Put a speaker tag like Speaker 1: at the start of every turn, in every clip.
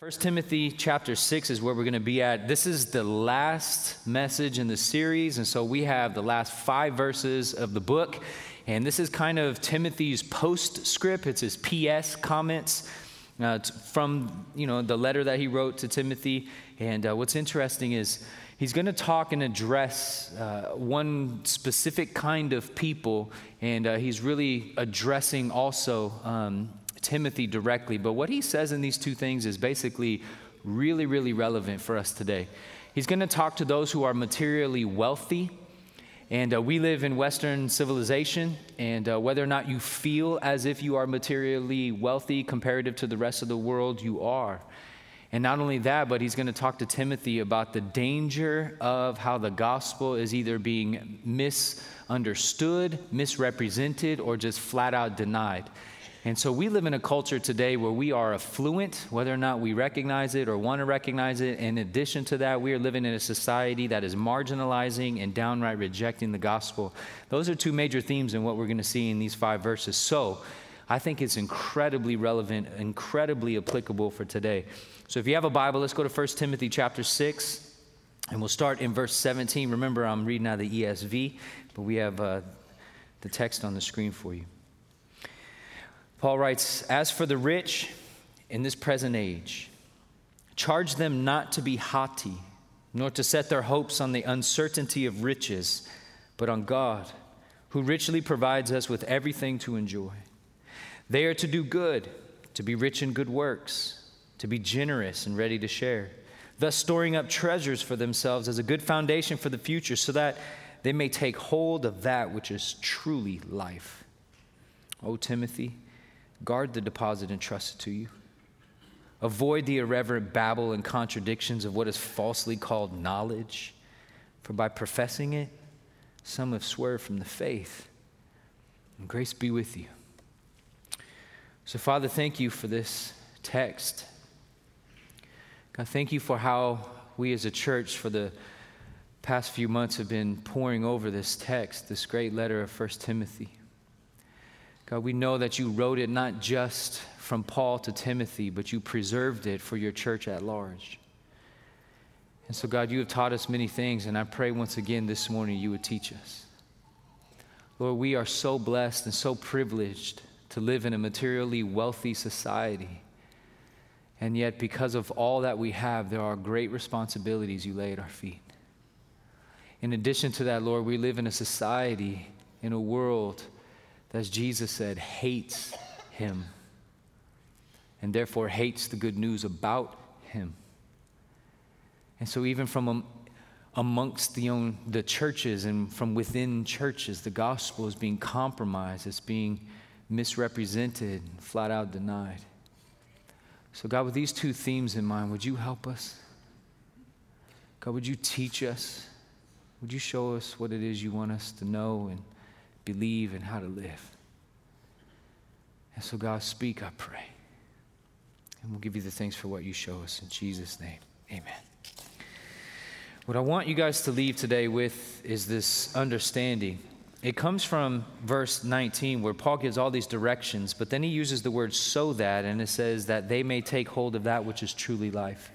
Speaker 1: First Timothy chapter 6 is where we're going to be at. This is the last message in the series, and so we have the last five verses of the book. And this is kind of Timothy's postscript. It's his PS comments uh, from you know the letter that he wrote to Timothy. And uh, what's interesting is he's going to talk and address uh, one specific kind of people, and uh, he's really addressing also um, Timothy directly, but what he says in these two things is basically really, really relevant for us today. He's going to talk to those who are materially wealthy. And uh, we live in Western civilization, and uh, whether or not you feel as if you are materially wealthy comparative to the rest of the world, you are. And not only that, but he's going to talk to Timothy about the danger of how the gospel is either being misunderstood, misrepresented, or just flat out denied. And so we live in a culture today where we are affluent, whether or not we recognize it or want to recognize it. In addition to that, we are living in a society that is marginalizing and downright rejecting the gospel. Those are two major themes in what we're going to see in these five verses. So I think it's incredibly relevant, incredibly applicable for today. So if you have a Bible, let's go to 1 Timothy chapter 6. And we'll start in verse 17. Remember, I'm reading out of the ESV, but we have uh, the text on the screen for you. Paul writes, As for the rich in this present age, charge them not to be haughty, nor to set their hopes on the uncertainty of riches, but on God, who richly provides us with everything to enjoy. They are to do good, to be rich in good works, to be generous and ready to share, thus storing up treasures for themselves as a good foundation for the future, so that they may take hold of that which is truly life. O Timothy, Guard the deposit entrusted to you. Avoid the irreverent babble and contradictions of what is falsely called knowledge, for by professing it, some have swerved from the faith. And grace be with you. So, Father, thank you for this text. God, thank you for how we as a church, for the past few months, have been poring over this text, this great letter of 1 Timothy. God, we know that you wrote it not just from Paul to Timothy, but you preserved it for your church at large. And so, God, you have taught us many things, and I pray once again this morning you would teach us. Lord, we are so blessed and so privileged to live in a materially wealthy society. And yet, because of all that we have, there are great responsibilities you lay at our feet. In addition to that, Lord, we live in a society, in a world, as Jesus said, hates him and therefore hates the good news about him. And so, even from amongst the, own, the churches and from within churches, the gospel is being compromised, it's being misrepresented, flat out denied. So, God, with these two themes in mind, would you help us? God, would you teach us? Would you show us what it is you want us to know and believe, and how to live. And so, God, speak, I pray. And we'll give you the thanks for what you show us. In Jesus' name, amen. What I want you guys to leave today with is this understanding. It comes from verse 19, where Paul gives all these directions, but then he uses the word so that, and it says that they may take hold of that which is truly life.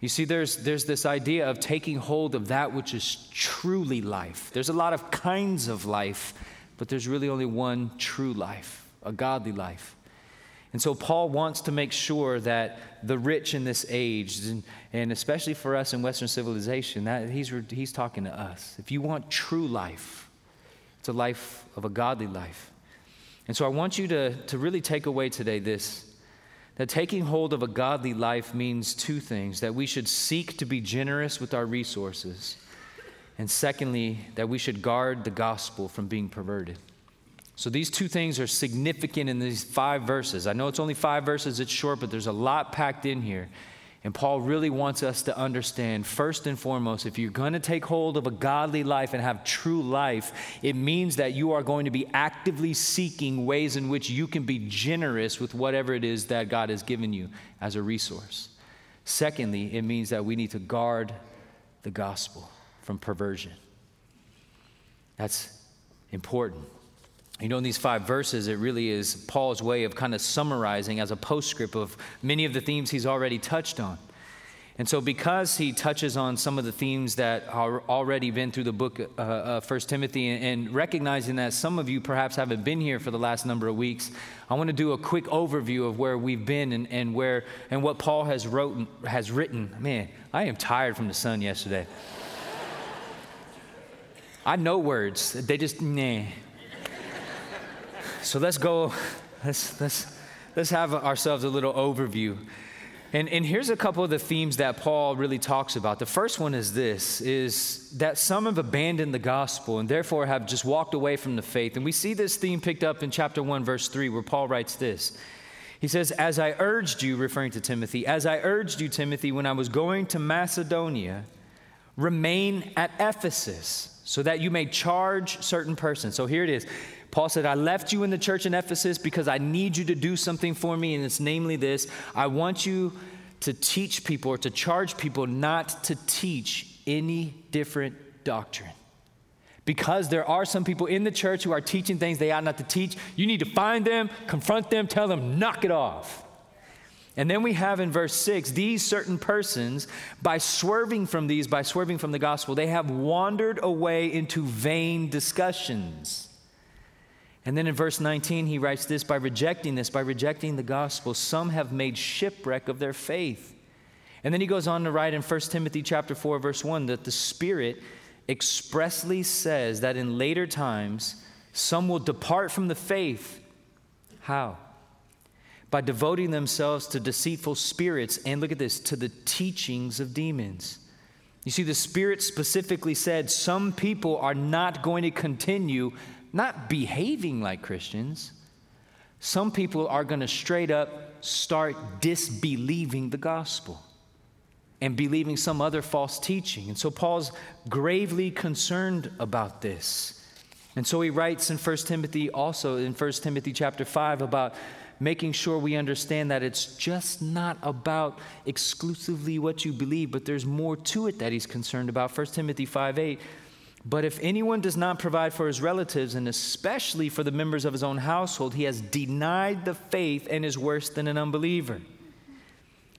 Speaker 1: You see, there's, there's this idea of taking hold of that which is truly life. There's a lot of kinds of life but there's really only one true life, a godly life. And so Paul wants to make sure that the rich in this age, and, and especially for us in Western civilization, that he's, he's talking to us. If you want true life, it's a life of a godly life. And so I want you to, to really take away today this that taking hold of a godly life means two things that we should seek to be generous with our resources and secondly, that we should guard the gospel from being perverted. So these two things are significant in these five verses. I know it's only five verses, it's short, but there's a lot packed in here. And Paul really wants us to understand, first and foremost, if you're going to take hold of a godly life and have true life, it means that you are going to be actively seeking ways in which you can be generous with whatever it is that God has given you as a resource. Secondly, it means that we need to guard the gospel from perversion. That's important. You know, in these five verses, it really is Paul's way of kind of summarizing as a postscript of many of the themes he's already touched on. And so, because he touches on some of the themes that are already been through the book uh, uh, First Timothy, and, and recognizing that some of you perhaps haven't been here for the last number of weeks, I want to do a quick overview of where we've been and, and where and what Paul has wrote has written. Man, I am tired from the sun yesterday. I know words; they just nah. So let's go, let's, let's, let's have ourselves a little overview. And, and here's a couple of the themes that Paul really talks about. The first one is this, is that some have abandoned the gospel and therefore have just walked away from the faith. And we see this theme picked up in chapter 1, verse 3, where Paul writes this. He says, As I urged you, referring to Timothy, as I urged you, Timothy, when I was going to Macedonia, remain at Ephesus so that you may charge certain persons. So here it is. Paul said, I left you in the church in Ephesus because I need you to do something for me, and it's namely this I want you to teach people or to charge people not to teach any different doctrine. Because there are some people in the church who are teaching things they ought not to teach, you need to find them, confront them, tell them, knock it off. And then we have in verse 6 these certain persons, by swerving from these, by swerving from the gospel, they have wandered away into vain discussions and then in verse 19, he writes this by rejecting this, by rejecting the gospel, some have made shipwreck of their faith. And then he goes on to write in 1 Timothy chapter 4 verse 1 that the Spirit expressly says that in later times some will depart from the faith. How? By devoting themselves to deceitful spirits and look at this, to the teachings of demons. You see, the Spirit specifically said some people are not going to continue not behaving like Christians. Some people are going to straight up start disbelieving the gospel and believing some other false teaching. And so Paul's gravely concerned about this. And so he writes in 1 Timothy also in 1 Timothy chapter 5 about making sure we understand that it's just not about exclusively what you believe, but there's more to it that he's concerned about. 1 Timothy 5 8 but if anyone does not provide for his relatives, and especially for the members of his own household, he has denied the faith and is worse than an unbeliever.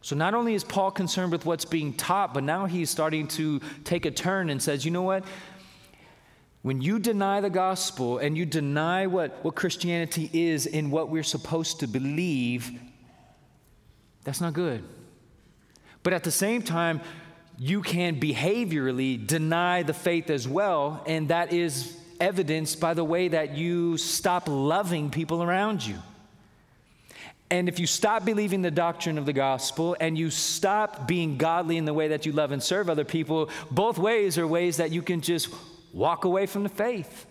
Speaker 1: So not only is Paul concerned with what's being taught, but now he's starting to take a turn and says, you know what? When you deny the gospel and you deny what, what Christianity is and what we're supposed to believe, that's not good. But at the same time, you can behaviorally deny the faith as well, and that is evidenced by the way that you stop loving people around you. And if you stop believing the doctrine of the gospel and you stop being godly in the way that you love and serve other people, both ways are ways that you can just walk away from the faith.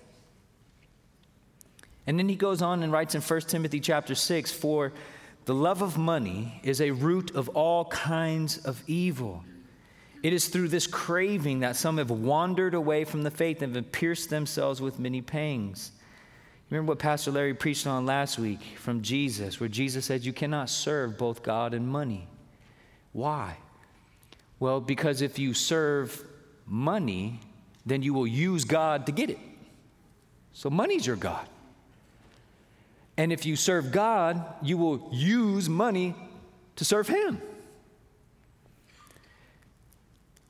Speaker 1: And then he goes on and writes in 1 Timothy chapter 6 For the love of money is a root of all kinds of evil. It is through this craving that some have wandered away from the faith and have pierced themselves with many pangs. Remember what Pastor Larry preached on last week from Jesus, where Jesus said, You cannot serve both God and money. Why? Well, because if you serve money, then you will use God to get it. So money's your God. And if you serve God, you will use money to serve Him.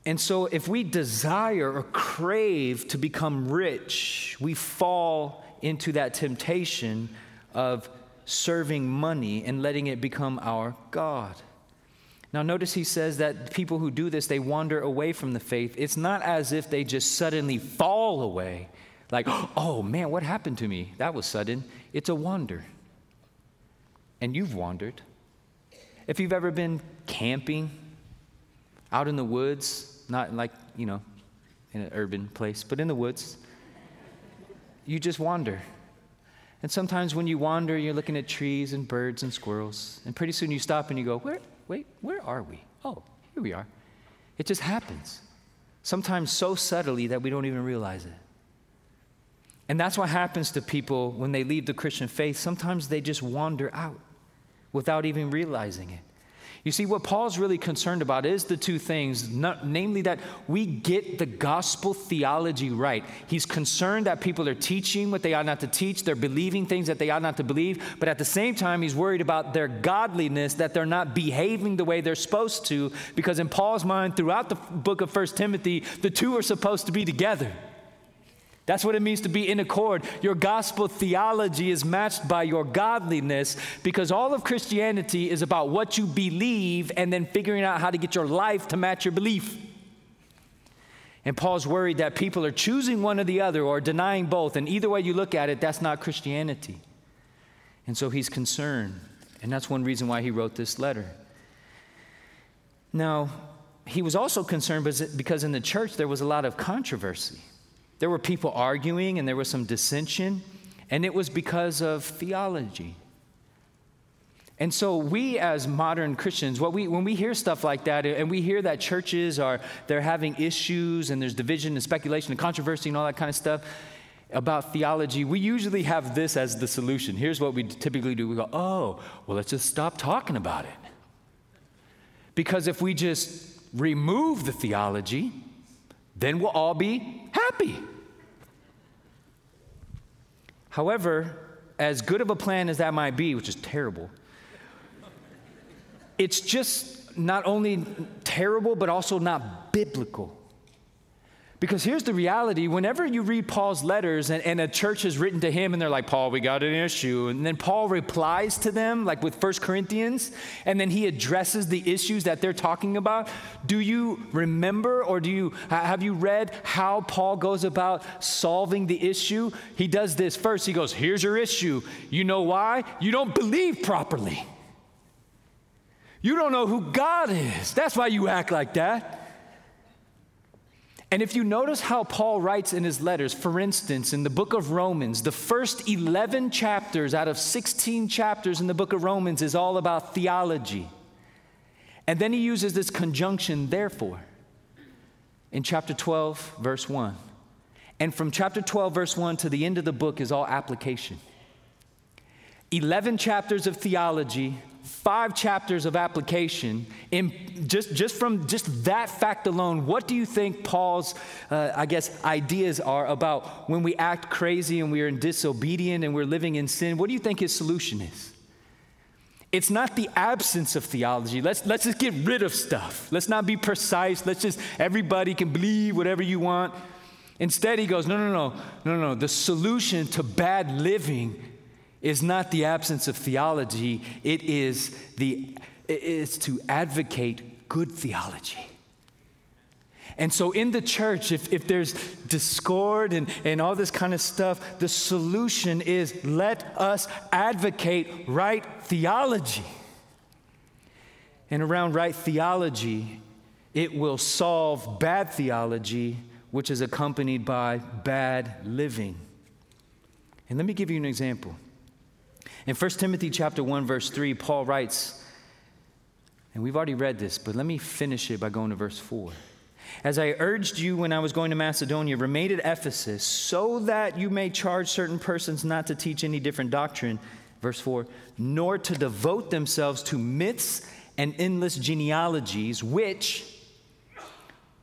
Speaker 1: And so, if we desire or crave to become rich, we fall into that temptation of serving money and letting it become our God. Now, notice he says that people who do this, they wander away from the faith. It's not as if they just suddenly fall away, like, oh man, what happened to me? That was sudden. It's a wander. And you've wandered. If you've ever been camping out in the woods, not like, you know, in an urban place, but in the woods. You just wander. And sometimes when you wander, you're looking at trees and birds and squirrels. And pretty soon you stop and you go, where, wait, where are we? Oh, here we are. It just happens. Sometimes so subtly that we don't even realize it. And that's what happens to people when they leave the Christian faith. Sometimes they just wander out without even realizing it. You see, what Paul's really concerned about is the two things, not, namely that we get the gospel theology right. He's concerned that people are teaching what they ought not to teach, they're believing things that they ought not to believe, but at the same time, he's worried about their godliness, that they're not behaving the way they're supposed to, because in Paul's mind, throughout the book of First Timothy, the two are supposed to be together. That's what it means to be in accord. Your gospel theology is matched by your godliness because all of Christianity is about what you believe and then figuring out how to get your life to match your belief. And Paul's worried that people are choosing one or the other or denying both. And either way you look at it, that's not Christianity. And so he's concerned. And that's one reason why he wrote this letter. Now, he was also concerned because in the church there was a lot of controversy. There were people arguing and there was some dissension, and it was because of theology. And so we as modern Christians, what we, when we hear stuff like that, and we hear that churches are they're having issues and there's division and speculation and controversy and all that kind of stuff about theology, we usually have this as the solution. Here's what we typically do. We go, oh, well, let's just stop talking about it. Because if we just remove the theology, then we'll all be happy. However, as good of a plan as that might be, which is terrible, it's just not only terrible, but also not biblical. Because here's the reality whenever you read Paul's letters and, and, a church has written to him and they're like, Paul, we got an issue. And then Paul replies to them, like with First Corinthians, and then he addresses the issues that they're talking about. Do you remember or do you have you read how Paul goes about solving the issue? He does this first. He goes, Here's your issue. You know why? You don't believe properly. You don't know who God is. That's why you act like that. And if you notice how Paul writes in his letters, for instance, in the book of Romans, the first 11 chapters out of 16 chapters in the book of Romans is all about theology. And then he uses this conjunction, therefore, in chapter 12, verse 1. And from chapter 12, verse 1 to the end of the book is all application. 11 chapters of theology, five chapters of application in just, just from just that fact alone what do you think paul's uh, i guess ideas are about when we act crazy and we are disobedient and we're living in sin what do you think his solution is it's not the absence of theology. Let's, let's just get rid of stuff. Let's not be precise. Let's just, everybody can believe whatever you want. Instead, he goes, no, no, no, no, no. The solution to bad living is not the absence of theology, it is, the, it is to advocate good theology. And so in the church, if, if there's discord and, and all this kind of stuff, the solution is let us advocate right theology. And around right theology, it will solve bad theology, which is accompanied by bad living. And let me give you an example. In 1 Timothy chapter 1 verse 3, Paul writes, and we've already read this, but let me finish it by going to verse 4. As I urged you when I was going to Macedonia, remain at Ephesus so that you may charge certain persons not to teach any different doctrine, verse 4, nor to devote themselves to myths and endless genealogies, which,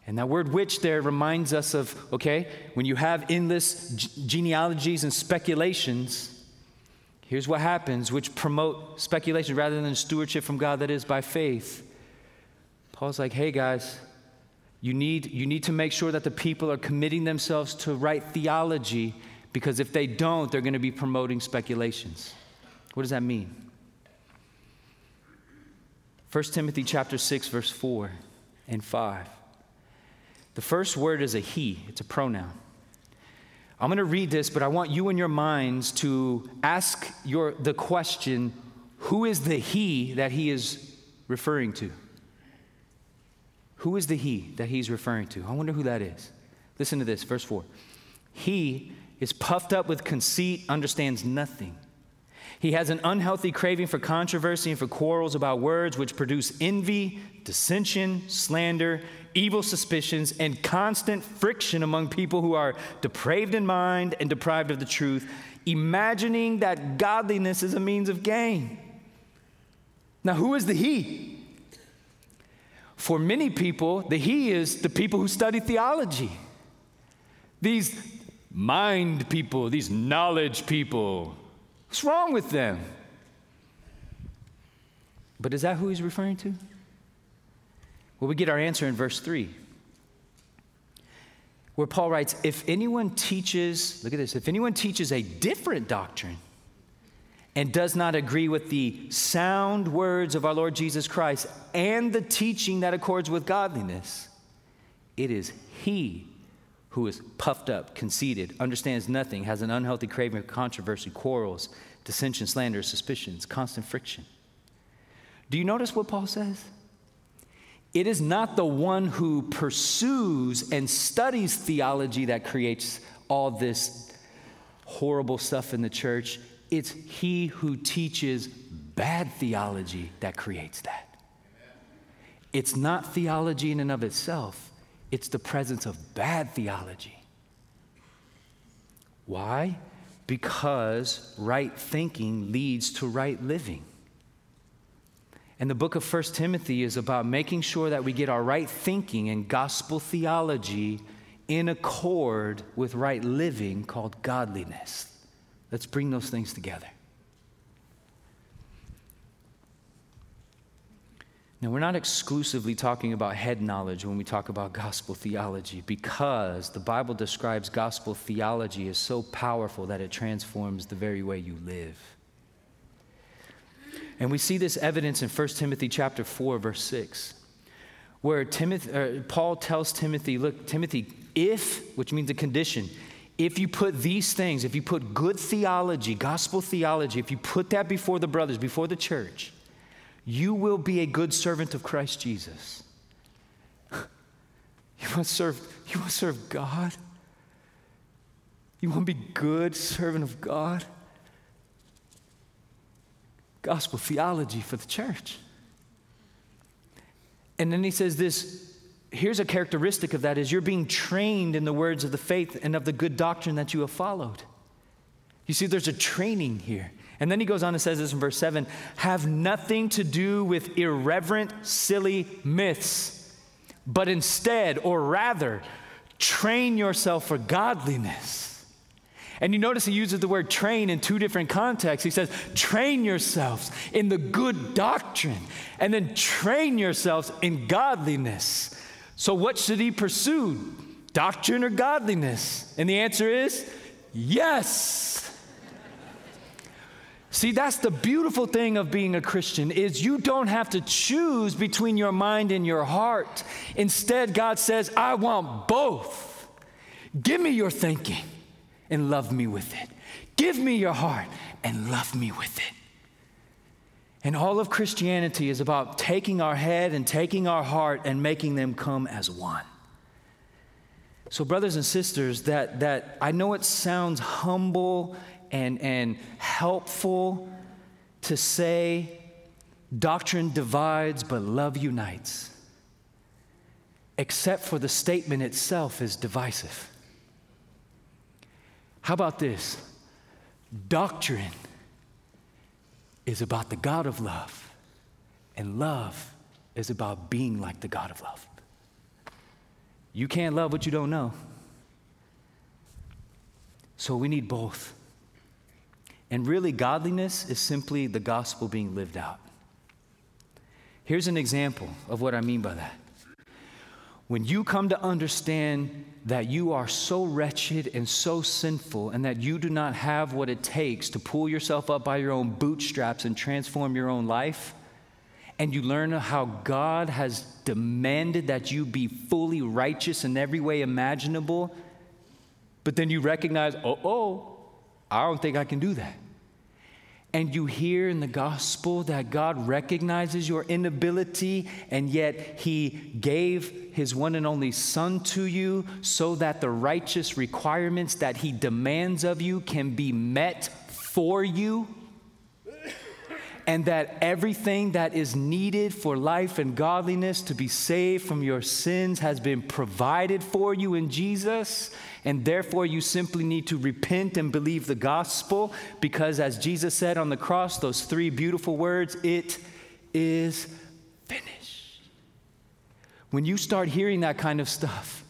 Speaker 1: and that word which there reminds us of, okay, when you have endless genealogies and speculations, Here's what happens, which promote speculation rather than stewardship from God that is by faith. Paul's like, hey guys, you need, you need to make sure that the people are committing themselves to right theology because if they don't, they're going to be promoting speculations. What does that mean? 1 Timothy chapter 6 verse 4 and 5. The first word is a he, it's a pronoun. I'm going to read this, but I want you in your minds to ask your, the question who is the he that he is referring to? Who is the he that he's referring to? I wonder who that is. Listen to this, verse 4. He is puffed up with conceit, understands nothing. He has an unhealthy craving for controversy and for quarrels about words, which produce envy, dissension, slander, evil suspicions, and constant friction among people who are depraved in mind and deprived of the truth, imagining that godliness is a means of gain. Now, who is the he? for many people, the he is the people who study theology. These mind people, these knowledge people. What's wrong with them? But is that who he's referring to? Well, we get our answer in verse 3, where Paul writes If anyone teaches, look at this, if anyone teaches a different doctrine and does not agree with the sound words of our Lord Jesus Christ and the teaching that accords with godliness, it is he who is puffed up, conceited, understands nothing, has an unhealthy craving for controversy, quarrels, dissension, slander, suspicions, constant friction. Do you notice what Paul says? It is not the one who pursues and studies theology that creates all this horrible stuff in the church. It's he who teaches bad theology that creates that. It's not theology in and of itself, it's the presence of bad theology. Why? Because right thinking leads to right living. And the book of 1 Timothy is about making sure that we get our right thinking and gospel theology in accord with right living called godliness. Let's bring those things together. Now, we're not exclusively talking about head knowledge when we talk about gospel theology because the Bible describes gospel theology as so powerful that it transforms the very way you live. And we see this evidence in 1 Timothy chapter 4 verse 6 where Timothy, uh, Paul tells Timothy, look, Timothy, if, which means a condition, if you put these things, if you put good theology, gospel theology, if you put that before the brothers, before the church, you will be a good servant of Christ Jesus. You want serve, you want serve God? You want to be good servant of God? Gospel theology for the church. And then he says this here's a characteristic of that is you're being trained in the words of the faith and of the good doctrine that you have followed. You see, there's a training here. And then he goes on and says this in verse 7 have nothing to do with irreverent, silly myths, but instead, or rather, train yourself for godliness. And you notice he uses the word train in two different contexts. He says, train yourselves in the good doctrine, and then train yourselves in godliness. So, what should he pursue? Doctrine or godliness? And the answer is yes. See, that's the beautiful thing of being a Christian is you don't have to choose between your mind and your heart. Instead, God says, "I want both. Give me your thinking and love me with it. Give me your heart and love me with it." And all of Christianity is about taking our head and taking our heart and making them come as one. So, brothers and sisters, that, that I know it sounds humble and, and helpful to say doctrine divides but love unites, except for the statement itself is divisive. How about this? Doctrine is about the God of love, and love is about being like the God of love. You can't love what you don't know. So we need both. And really, godliness is simply the gospel being lived out. Here's an example of what I mean by that. When you come to understand that you are so wretched and so sinful, and that you do not have what it takes to pull yourself up by your own bootstraps and transform your own life, and you learn how God has demanded that you be fully righteous in every way imaginable, but then you recognize, oh, oh, I don't think I can do that. And you hear in the gospel that God recognizes your inability, and yet He gave His one and only Son to you so that the righteous requirements that He demands of you can be met for you and that everything that is needed for life and godliness to be saved from your sins has been provided for you in Jesus. And therefore, you simply need to repent and believe the gospel because, as Jesus said on the cross, those three beautiful words, it is finished. when you start hearing that kind of stuff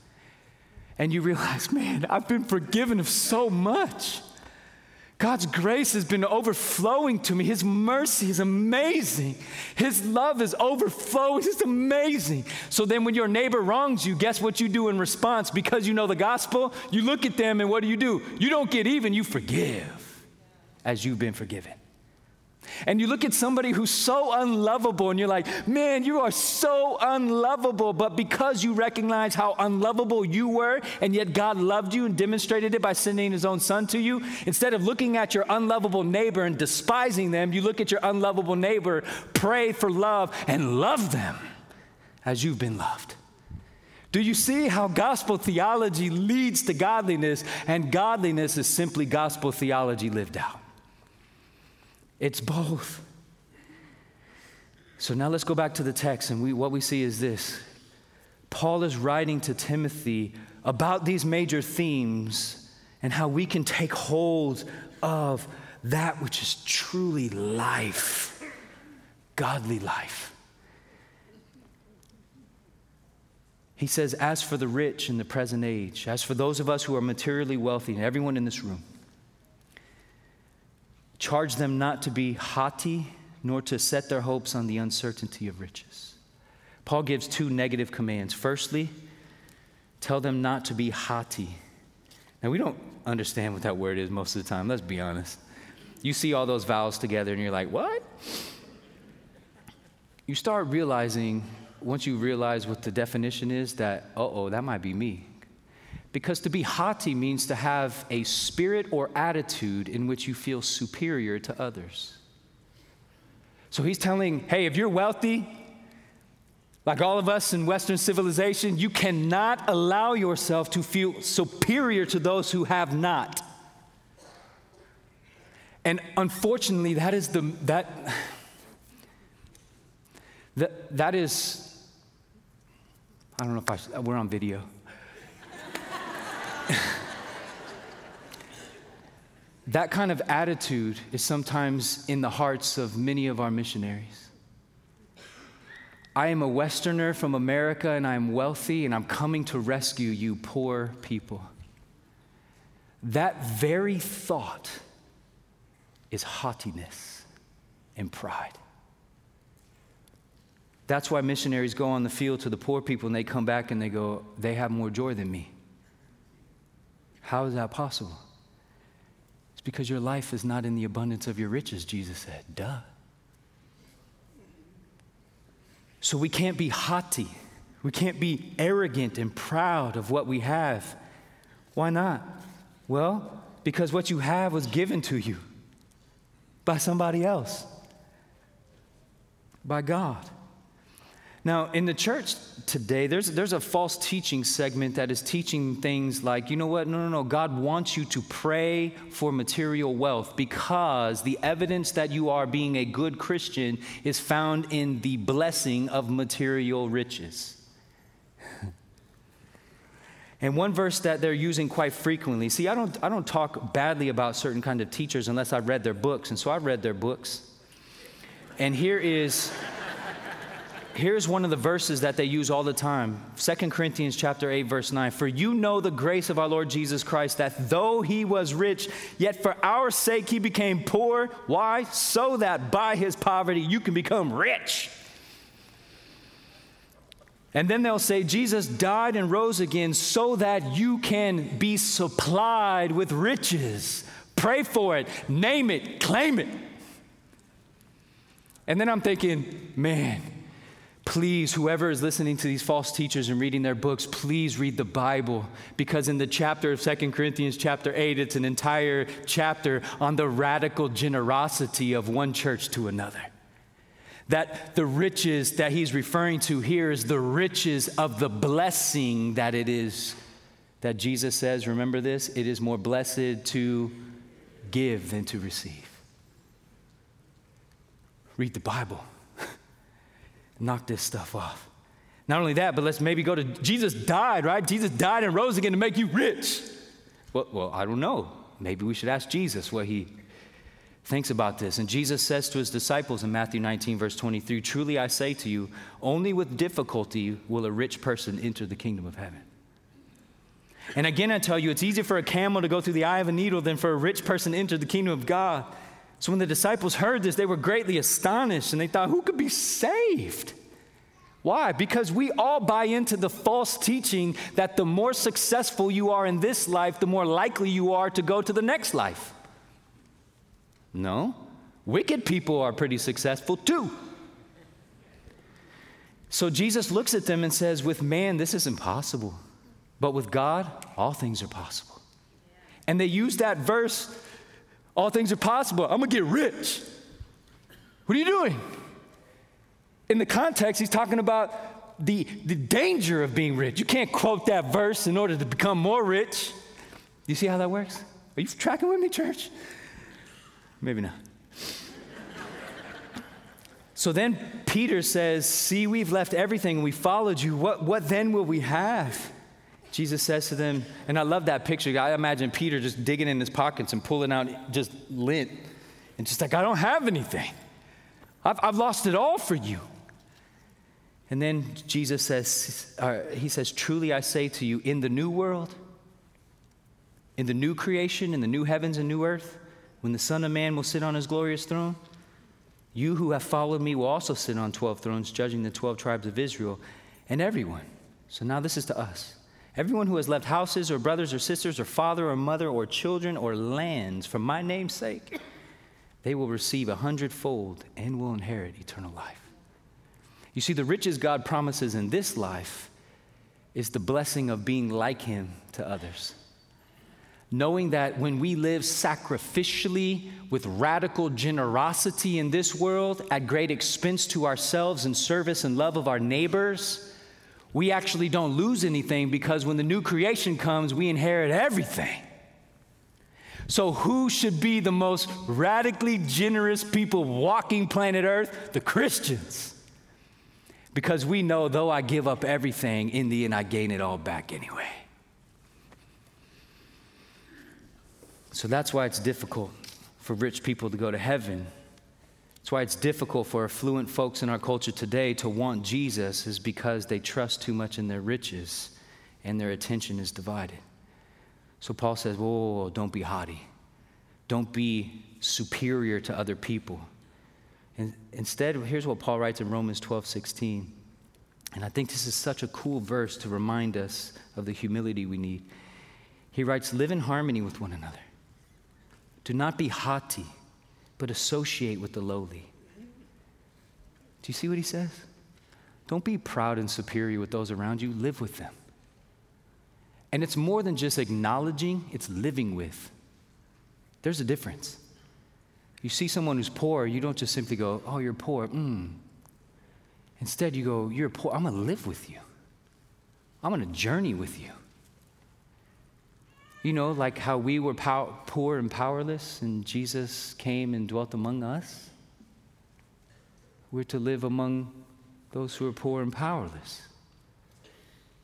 Speaker 1: and you realize, man, I've been forgiven of so much. God's grace has been overflowing to me. His mercy is amazing. His love is overflowing. It's amazing. So then, when your neighbor wrongs you, guess what you do in response? Because you know the gospel, you look at them and what do you do? You don't get even, you forgive as you've been forgiven. And you look at somebody who's so unlovable and you're like, man, you are so unlovable. But because you recognize how unlovable you were, and yet God loved you and demonstrated it by sending his own son to you, instead of looking at your unlovable neighbor and despising them, you look at your unlovable neighbor, pray for love, and love them as you've been loved. Do you see how gospel theology leads to godliness, and godliness is simply gospel theology lived out? It's both. So now let's go back to the text, and we, what we see is this Paul is writing to Timothy about these major themes and how we can take hold of that which is truly life, godly life. He says, As for the rich in the present age, as for those of us who are materially wealthy, and everyone in this room, Charge them not to be haughty, nor to set their hopes on the uncertainty of riches. Paul gives two negative commands. Firstly, tell them not to be haughty. Now, we don't understand what that word is most of the time, let's be honest. You see all those vowels together and you're like, what? You start realizing, once you realize what the definition is, that, oh, that might be me. Because to be haughty means to have a spirit or attitude in which you feel superior to others. So he's telling, hey, if you're wealthy, like all of us in Western civilization, you cannot allow yourself to feel superior to those who have not. And unfortunately, that is the, that, that, that is, I don't know if I, we're on video. that kind of attitude is sometimes in the hearts of many of our missionaries. I am a Westerner from America and I'm wealthy and I'm coming to rescue you, poor people. That very thought is haughtiness and pride. That's why missionaries go on the field to the poor people and they come back and they go, they have more joy than me. How is that possible? It's because your life is not in the abundance of your riches, Jesus said. Duh. So we can't be haughty. We can't be arrogant and proud of what we have. Why not? Well, because what you have was given to you by somebody else, by God. Now, in the church today, there's, there's a false teaching segment that is teaching things like, you know what? No, no, no. God wants you to pray for material wealth because the evidence that you are being a good Christian is found in the blessing of material riches. And one verse that they're using quite frequently. See, I don't, I don't talk badly about certain kind of teachers unless I've read their books. And so I've read their books. And here is Here's one of the verses that they use all the time. 2 Corinthians chapter 8 verse 9. For you know the grace of our Lord Jesus Christ that though he was rich, yet for our sake he became poor. Why? So that by his poverty you can become rich. And then they'll say, Jesus died and rose again so that you can be supplied with riches. Pray for it, name it, claim it. And then I'm thinking, man, Please, whoever is listening to these false teachers and reading their books, please read the Bible because in the chapter of Second Corinthians, chapter 8, it's an entire chapter on the radical generosity of one church to another. That the riches that he's referring to here is the riches of the blessing that it is that Jesus says, remember this, it is more blessed to give than to receive. Read the Bible knock this stuff off. Not only that, but let's maybe go to Jesus died, right? Jesus died and rose again to make you rich. Well, well, I don't know. Maybe we should ask Jesus what he thinks about this. And Jesus says to his disciples in Matthew 19, verse 23 Truly I say to you, only with difficulty will a rich person enter the kingdom of heaven. And again, I tell you, it's easier for a camel to go through the eye of a needle than for a rich person to enter the kingdom of God. So when the disciples heard this, they were greatly astonished and they thought, who could be saved? Why? Because we all buy into the false teaching that the more successful you are in this life, the more likely you are to go to the next life. No. Wicked people are pretty successful too. So Jesus looks at them and says, With man, this is impossible. But with God, all things are possible. And they use that verse, all things are possible. I'm gonna get rich. What are you doing? In the context, he's talking about the, the danger of being rich. You can't quote that verse in order to become more rich. You see how that works? Are you tracking with me, church? Maybe not. so then Peter says, See, we've left everything and we followed you. What, what then will we have? Jesus says to them, and I love that picture. I imagine Peter just digging in his pockets and pulling out just lint and just like, I don't have anything. I've, I've lost it all for you. And then Jesus says, uh, He says, Truly I say to you, in the new world, in the new creation, in the new heavens and new earth, when the Son of Man will sit on his glorious throne, you who have followed me will also sit on 12 thrones, judging the 12 tribes of Israel and everyone. So now this is to us. Everyone who has left houses or brothers or sisters or father or mother or children or lands for my name's sake, they will receive a hundredfold and will inherit eternal life. You see, the riches God promises in this life is the blessing of being like Him to others knowing that when we live sacrificially with radical generosity in this world at great expense to ourselves in service and love of our neighbors, we actually don't lose anything because when the new creation comes, we inherit everything. So, who should be the most radically generous people walking planet Earth? The Christians. Because we know, though I give up everything, in the end I gain it all back anyway. So that's why it's difficult for rich people to go to heaven. That's why it's difficult for affluent folks in our culture today to want Jesus, is because they trust too much in their riches and their attention is divided. So Paul says, whoa, whoa, whoa don't be haughty. Don't be superior to other people. And instead, here's what Paul writes in Romans 12 16. And I think this is such a cool verse to remind us of the humility we need. He writes, Live in harmony with one another. Do not be haughty, but associate with the lowly. Do you see what he says? Don't be proud and superior with those around you, live with them. And it's more than just acknowledging, it's living with. There's a difference. You see someone who's poor, you don't just simply go, Oh, you're poor. Mm. Instead, you go, You're poor. I'm to live with you, I'm to journey with you. You know, like how we were pow- poor and powerless, and Jesus came and dwelt among us. We're to live among those who are poor and powerless.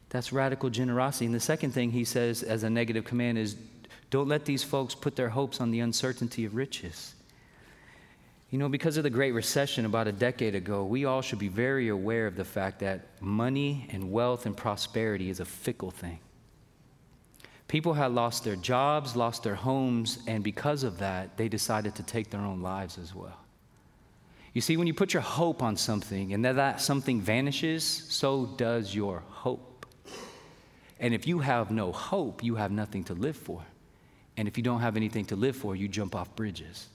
Speaker 1: That's radical generosity. And the second thing he says as a negative command is don't let these folks put their hopes on the uncertainty of riches. You know, because of the Great Recession about a decade ago, we all should be very aware of the fact that money and wealth and prosperity is a fickle thing. People had lost their jobs, lost their homes, and because of that, they decided to take their own lives as well. You see, when you put your hope on something and that, that something vanishes, so does your hope. And if you have no hope, you have nothing to live for. And if you don't have anything to live for, you jump off bridges.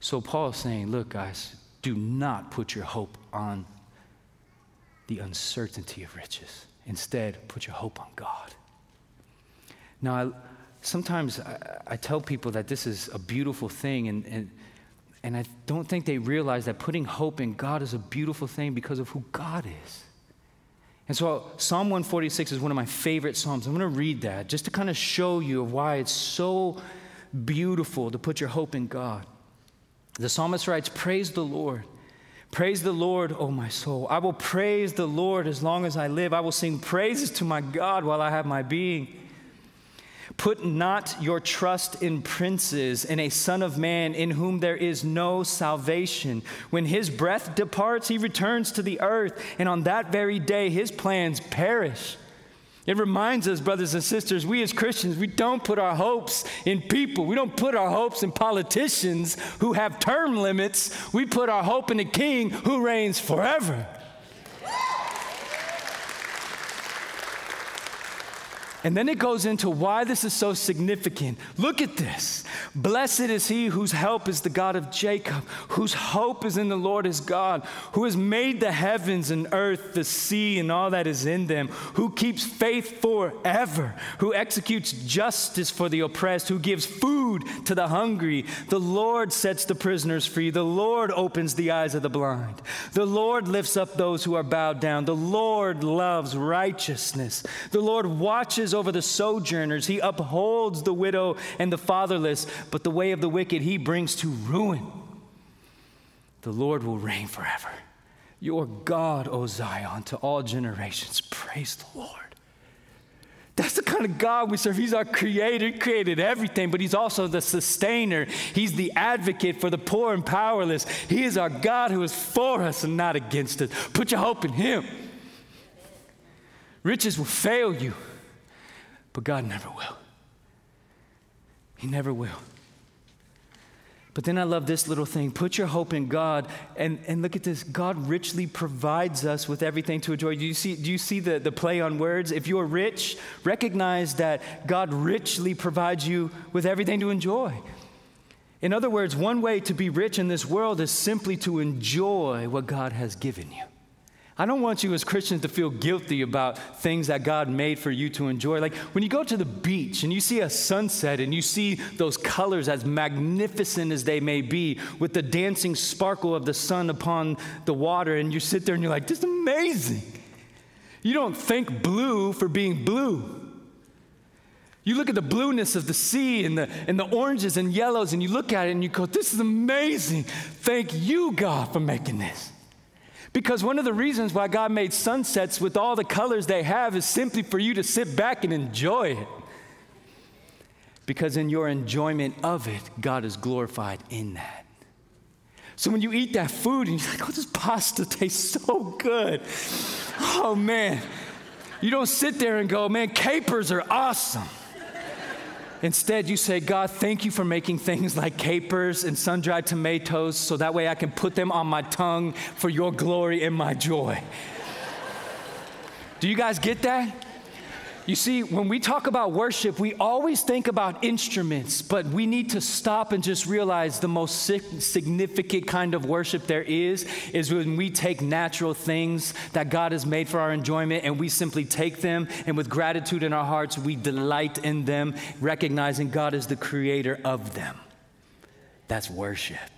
Speaker 1: So Paul is saying, look, guys, do not put your hope on the uncertainty of riches. Instead, put your hope on God. Now, I, sometimes I, I, tell people that this is a beautiful thing, and, and, and I don't think they realize that putting hope in God is a beautiful thing because of who God is. And so, Psalm 146 is one of my favorite Psalms. I'm going to read that just to kind of show you why it's so beautiful to put your hope in God. The psalmist writes, Praise the Lord. Praise the Lord, O my soul. I will praise the Lord as long as I live. I will sing praises to my God while I have my being. Put not your trust in princes, in a son of man in whom there is no salvation. When his breath departs, he returns to the earth, and on that very day his plans perish. It reminds us, brothers and sisters, we as Christians, we don't put our hopes in people. We don't put our hopes in politicians who have term limits. We put our hope in the king who reigns forever. And then it goes into why this is so significant. Look at this. Blessed is he whose help is the God of Jacob, whose hope is in the Lord his God, who has made the heavens and earth, the sea, and all that is in them, who keeps faith forever, who executes justice for the oppressed, who gives food to the hungry. The Lord sets the prisoners free. The Lord opens the eyes of the blind. The Lord lifts up those who are bowed down. The Lord loves righteousness. The Lord watches watches over the sojourners. He upholds the widow and the fatherless, but the way of the wicked he brings to ruin. The Lord will reign forever. Your God, O Zion, to all generations. Praise the Lord. That's the kind of God we serve. He's our creator, he created everything, but He's also the sustainer. He's the advocate for the poor and powerless. He is our God who is for us and not against us. Put your hope in Him. Riches will fail you. But God never will. He never will. But then I love this little thing. Put your hope in God. And, and look at this. God richly provides us with everything to enjoy. Do you see, do you see the, the play on words? If you're rich, recognize that God richly provides you with everything to enjoy. In other words, one way to be rich in this world is simply to enjoy what God has given you. I don't want you as Christians to feel guilty about things that God made for you to enjoy. Like when you go to the beach and you see a sunset and you see those colors as magnificent as they may be, with the dancing sparkle of the sun upon the water, and you sit there and you're like, this is amazing. You don't thank blue for being blue. You look at the blueness of the sea and the, and the oranges and yellows, and you look at it and you go, This is amazing. Thank you, God, for making this. Because one of the reasons why God made sunsets with all the colors they have is simply for you to sit back and enjoy it. Because in your enjoyment of it, God is glorified in that. So when you eat that food and you're like, oh, this pasta tastes so good. Oh man. You don't sit there and go, man, capers are awesome. Instead, you say, God, thank you for making things like capers and sun dried tomatoes so that way I can put them on my tongue for your glory and my joy. Do you guys get that? You see, when we talk about worship, we always think about instruments, but we need to stop and just realize the most significant kind of worship there is is when we take natural things that God has made for our enjoyment and we simply take them and with gratitude in our hearts, we delight in them, recognizing God is the creator of them. That's worship.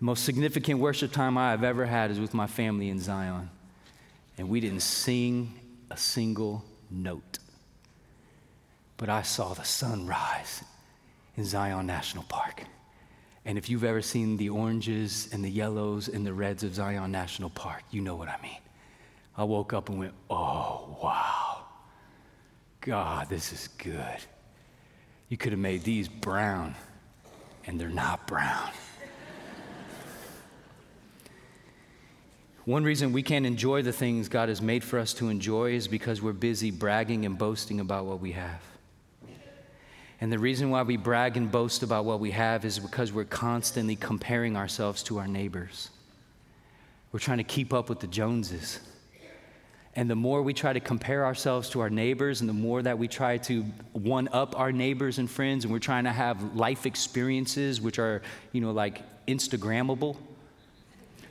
Speaker 1: The most significant worship time I have ever had is with my family in Zion. And we didn't sing a single note. But I saw the sunrise in Zion National Park. And if you've ever seen the oranges and the yellows and the reds of Zion National Park, you know what I mean. I woke up and went, oh, wow. God, this is good. You could have made these brown, and they're not brown. One reason we can't enjoy the things God has made for us to enjoy is because we're busy bragging and boasting about what we have. And the reason why we brag and boast about what we have is because we're constantly comparing ourselves to our neighbors. We're trying to keep up with the Joneses. And the more we try to compare ourselves to our neighbors, and the more that we try to one up our neighbors and friends, and we're trying to have life experiences which are, you know, like Instagrammable,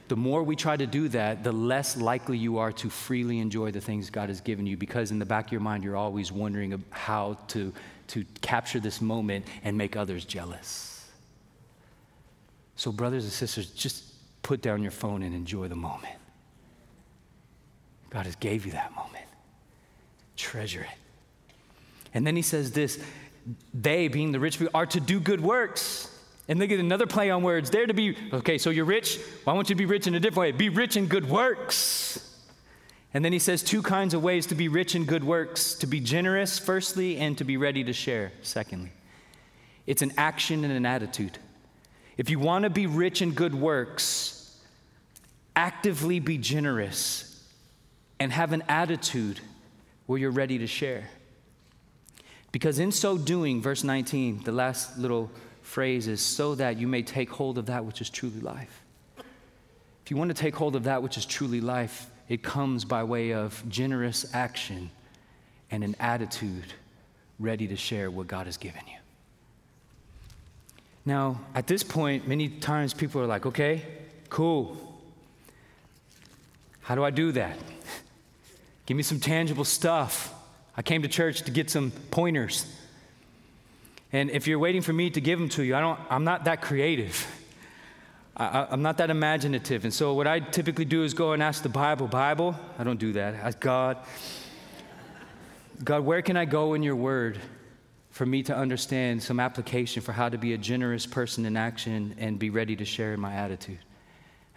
Speaker 1: the more we try to do that, the less likely you are to freely enjoy the things God has given you because in the back of your mind, you're always wondering how to, to capture this moment and make others jealous. So, brothers and sisters, just put down your phone and enjoy the moment. God has gave you that moment. Treasure it. And then he says this, they, being the rich people, are to do good works and they get another play on words. They're to be, okay, so you're rich. Well, I want you to be rich in a different way. Be rich in good works. And then he says two kinds of ways to be rich in good works to be generous, firstly, and to be ready to share, secondly. It's an action and an attitude. If you want to be rich in good works, actively be generous and have an attitude where you're ready to share. Because in so doing, verse 19, the last little phrase is so that you may take hold of that which is truly life. If you want to take hold of that which is truly life, it comes by way of generous action and an attitude ready to share what God has given you. Now, at this point, many times people are like, okay, cool. How do I do that? Give me some tangible stuff. I came to church to get some pointers. And if you're waiting for me to give them to you, I don't, I'm not that creative. I, am not that imaginative. And so, what I typically do is go and ask the Bible, Bible, I don't do that. Ask God, God, where can I go in your word for me to understand some application for how to be a generous person in action and be ready to share in my attitude?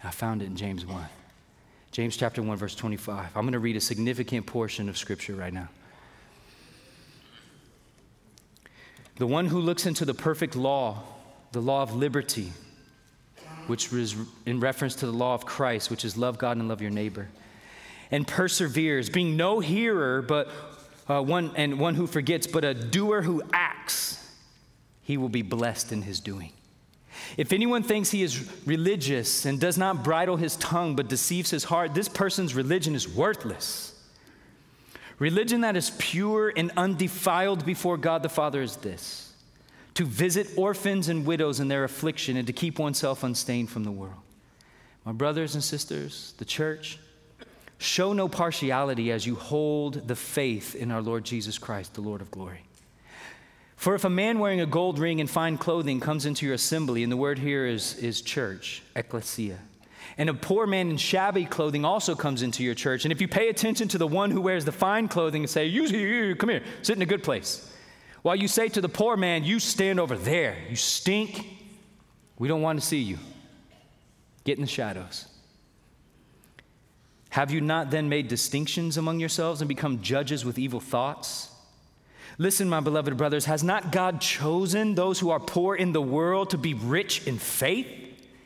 Speaker 1: I found it in James 1. James chapter 1, verse 25. I'm going to read a significant portion of scripture right now. The one who looks into the perfect law, the law of liberty, which is in reference to the law of Christ, which is love God and love your neighbor, and perseveres, being no hearer, but uh, one and one who forgets, but a doer who acts, he will be blessed in his doing. If anyone thinks he is religious and does not bridle his tongue but deceives his heart, this person's religion is worthless. Religion that is pure and undefiled before God the Father is this to visit orphans and widows in their affliction and to keep oneself unstained from the world. My brothers and sisters, the church, show no partiality as you hold the faith in our Lord Jesus Christ, the Lord of glory. For if a man wearing a gold ring and fine clothing comes into your assembly, and the word here is, is church, ecclesia, and a poor man in shabby clothing also comes into your church, and if you pay attention to the one who wears the fine clothing and say, you, you, you come here, sit in a good place, while you say to the poor man, You stand over there, you stink, we don't want to see you. Get in the shadows. Have you not then made distinctions among yourselves and become judges with evil thoughts? Listen, my beloved brothers, has not God chosen those who are poor in the world to be rich in faith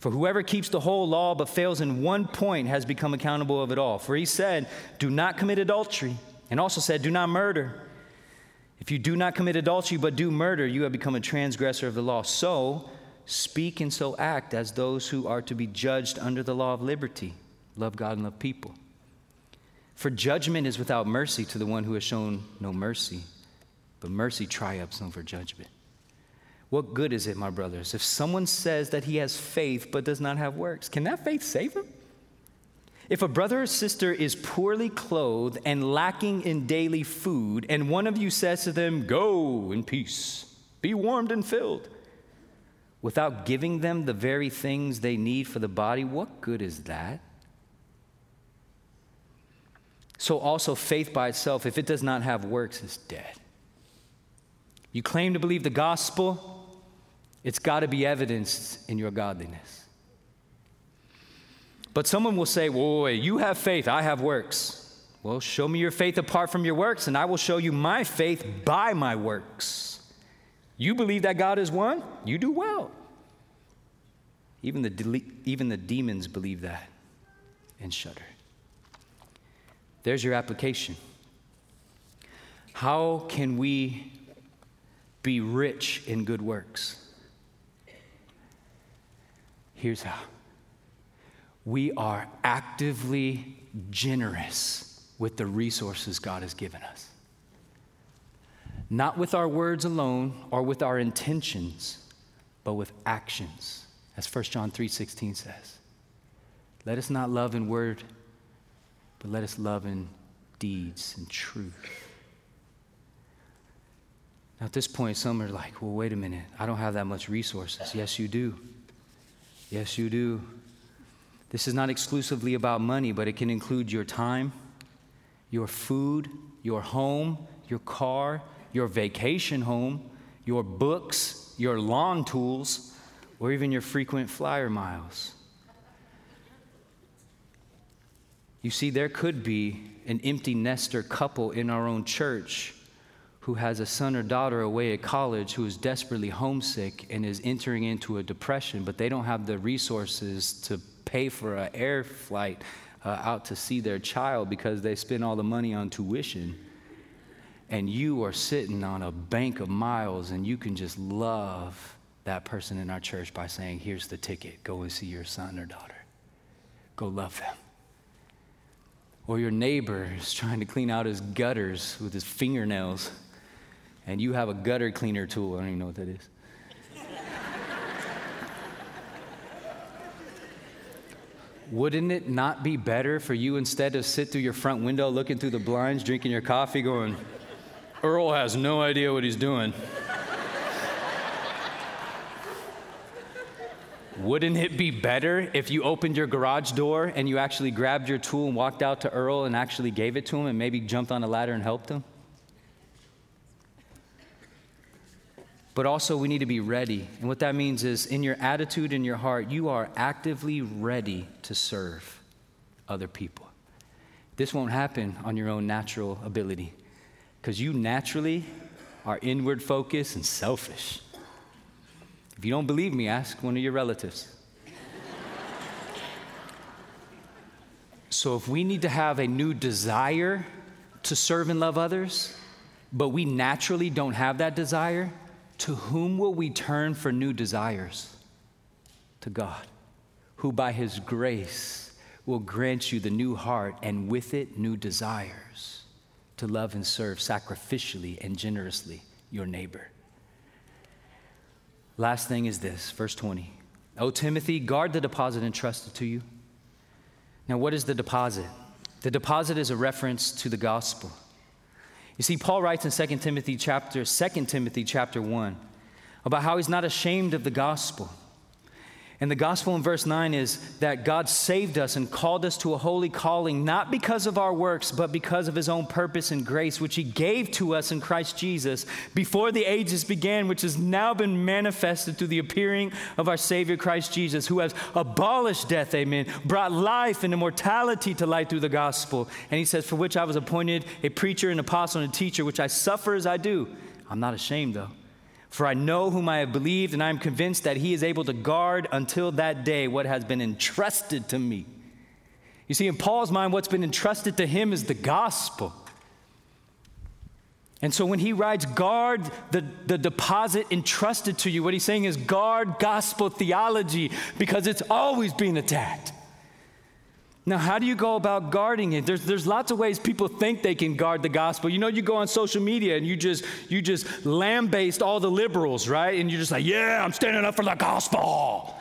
Speaker 1: For whoever keeps the whole law but fails in one point has become accountable of it all. For he said, Do not commit adultery, and also said, Do not murder. If you do not commit adultery but do murder, you have become a transgressor of the law. So speak and so act as those who are to be judged under the law of liberty. Love God and love people. For judgment is without mercy to the one who has shown no mercy, but mercy triumphs over judgment. What good is it, my brothers, if someone says that he has faith but does not have works? Can that faith save him? If a brother or sister is poorly clothed and lacking in daily food, and one of you says to them, Go in peace, be warmed and filled, without giving them the very things they need for the body, what good is that? So, also, faith by itself, if it does not have works, is dead. You claim to believe the gospel, it's got to be evidenced in your godliness. But someone will say, well, wait, you have faith, I have works. Well, show me your faith apart from your works, and I will show you my faith by my works. You believe that God is one? You do well. Even the, even the demons believe that and shudder. There's your application. How can we be rich in good works? Here's how we are actively generous with the resources God has given us. Not with our words alone or with our intentions, but with actions, as 1 John 3:16 says. Let us not love in word but let us love in deeds and truth. Now, at this point, some are like, well, wait a minute. I don't have that much resources. Yes, you do. Yes, you do. This is not exclusively about money, but it can include your time, your food, your home, your car, your vacation home, your books, your lawn tools, or even your frequent flyer miles. You see, there could be an empty nester couple in our own church who has a son or daughter away at college who is desperately homesick and is entering into a depression, but they don't have the resources to pay for an air flight uh, out to see their child because they spend all the money on tuition. And you are sitting on a bank of miles and you can just love that person in our church by saying, Here's the ticket, go and see your son or daughter. Go love them. Or your neighbor is trying to clean out his gutters with his fingernails and you have a gutter cleaner tool. I don't even know what that is. Wouldn't it not be better for you instead to sit through your front window looking through the blinds, drinking your coffee, going, Earl has no idea what he's doing? Wouldn't it be better if you opened your garage door and you actually grabbed your tool and walked out to Earl and actually gave it to him and maybe jumped on a ladder and helped him? But also we need to be ready. And what that means is in your attitude, in your heart, you are actively ready to serve other people. This won't happen on your own natural ability because you naturally are inward focused and selfish. If you don't believe me, ask one of your relatives. so, if we need to have a new desire to serve and love others, but we naturally don't have that desire, to whom will we turn for new desires? To God, who by his grace will grant you the new heart and with it new desires to love and serve sacrificially and generously your neighbor. Last thing is this, verse 20. O Timothy, guard the deposit entrusted to you. Now, what is the deposit? The deposit is a reference to the gospel. You see, Paul writes in 2 Timothy chapter, 2 Timothy chapter 1 about how he's not ashamed of the gospel. And the gospel in verse 9 is that God saved us and called us to a holy calling, not because of our works, but because of his own purpose and grace, which he gave to us in Christ Jesus before the ages began, which has now been manifested through the appearing of our Savior Christ Jesus, who has abolished death, amen, brought life and immortality to light through the gospel. And he says, For which I was appointed a preacher, an apostle, and a teacher, which I suffer as I do. I'm not ashamed, though for I know whom I have believed, and I am convinced that he is able to guard until that day what has been entrusted to me. You see, in Paul's mind, what's been entrusted to him is the gospel. And so when he writes, guard the, the deposit entrusted to you, what he's saying is guard gospel theology because it's always being attacked. Now, how do you go about guarding it? There's, there's lots of ways people think they can guard the gospel. You know, you go on social media and you just you just lambaste all the liberals, right? And you're just like, yeah, I'm standing up for the gospel.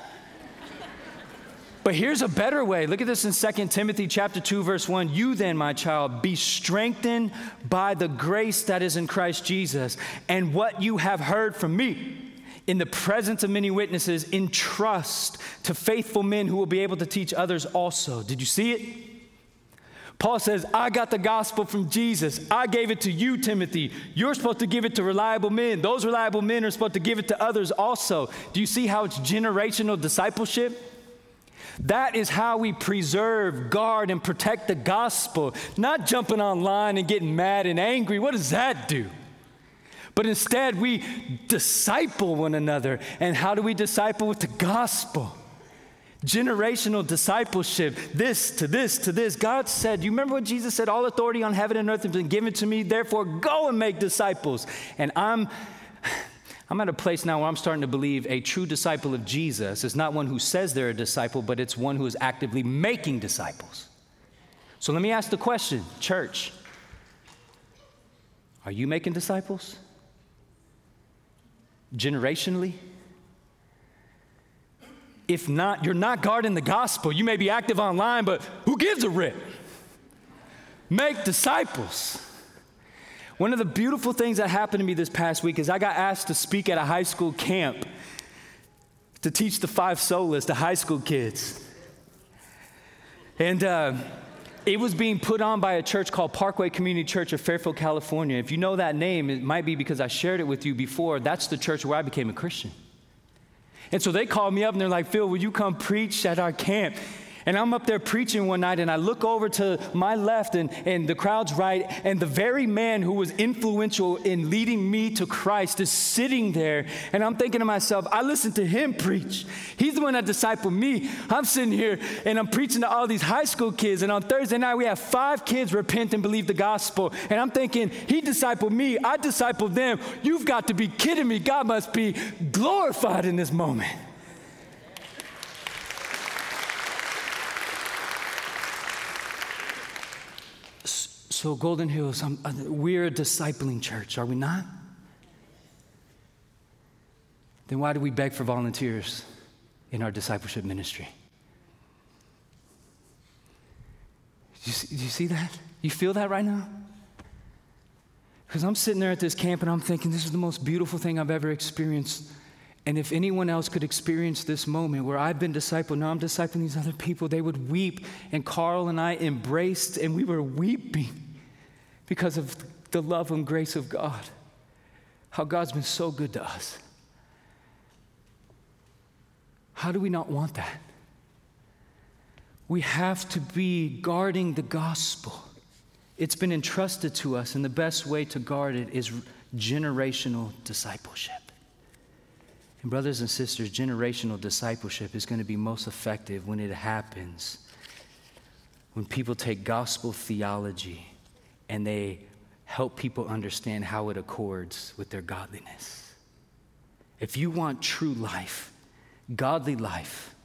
Speaker 1: but here's a better way. Look at this in 2 Timothy chapter 2, verse 1. You then, my child, be strengthened by the grace that is in Christ Jesus, and what you have heard from me in the presence of many witnesses, entrust to faithful men who will be able to teach others also. Did you see it? Paul says, I got the gospel from Jesus. I gave it to you, Timothy. You're supposed to give it to reliable men. Those reliable men are supposed to give it to others also. Do you see how it's generational discipleship? That is how we preserve, guard, and protect the gospel, not jumping online and getting mad and angry. What does that do? But instead, we disciple one another. And how do we disciple? With the gospel. Generational discipleship, this to this to this. God said, You remember what Jesus said? All authority on heaven and earth has been given to me, therefore go and make disciples. And I'm. I'm at a place now where I'm starting to believe a true disciple of Jesus is not one who says they're a disciple, but it's one who is actively making disciples. So let me ask the question, church are you making disciples? Generationally? If not, you're not guarding the gospel. You may be active online, but who gives a rip? make disciples. One of the beautiful things that happened to me this past week is I got asked to speak at a high school camp to teach the five solas to high school kids. And uh, it was being put on by a church called Parkway Community Church of Fairfield, California. If you know that name, it might be because I shared it with you before. That's the church where I became a Christian. And so they called me up and they're like, Phil, will you come preach at our camp? And I'm up there preaching one night, and I look over to my left and, and the crowd's right, and the very man who was influential in leading me to Christ is sitting there. And I'm thinking to myself, I listened to him preach. He's the one that discipled me. I'm sitting here and I'm preaching to all these high school kids. And on Thursday night, we have five kids repent and believe the gospel. And I'm thinking, he discipled me, I discipled them. You've got to be kidding me. God must be glorified in this moment. So, Golden Hills, I'm, uh, we're a discipling church, are we not? Then why do we beg for volunteers in our discipleship ministry? Do you, see, do you see that? You feel that right now? Because I'm sitting there at this camp and I'm thinking, this is the most beautiful thing I've ever experienced. And if anyone else could experience this moment where I've been discipled, now I'm discipling these other people, they would weep. And Carl and I embraced and we were weeping because of the love and grace of God. How God's been so good to us. How do we not want that? We have to be guarding the gospel. It's been entrusted to us, and the best way to guard it is generational discipleship. And, brothers and sisters, generational discipleship is going to be most effective when it happens when people take gospel theology and they help people understand how it accords with their godliness. If you want true life, godly life,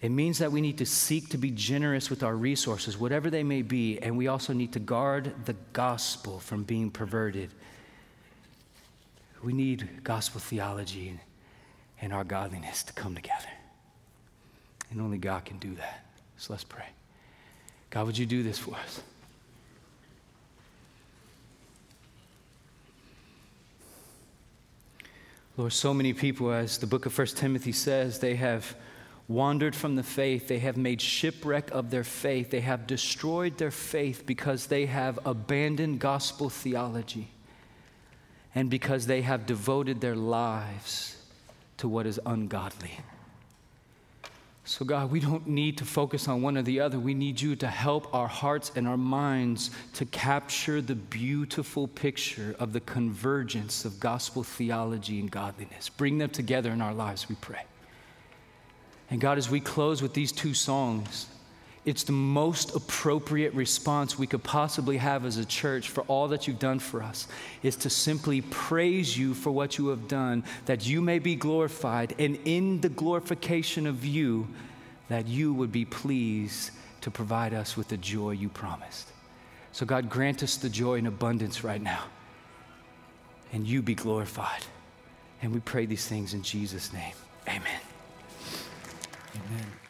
Speaker 1: it means that we need to seek to be generous with our resources, whatever they may be, and we also need to guard the gospel from being perverted. We need gospel theology and our godliness to come together. And only God can do that. So let's pray. God, would you do this for us? Lord, so many people, as the book of First Timothy says, they have wandered from the faith. They have made shipwreck of their faith. They have destroyed their faith because they have abandoned gospel theology and because they have devoted their lives to what is ungodly. So, God, we don't need to focus on one or the other. We need you to help our hearts and our minds to capture the beautiful picture of the convergence of gospel theology and godliness. Bring them together in our lives, we pray. And God, as we close with these two songs, it's the most appropriate response we could possibly have as a church for all that you've done for us is to simply praise you for what you have done, that you may be glorified, and in the glorification of you, that you would be pleased to provide us with the joy you promised. So, God, grant us the joy in abundance right now, and you be glorified. And we pray these things in Jesus' name. Amen. Amen.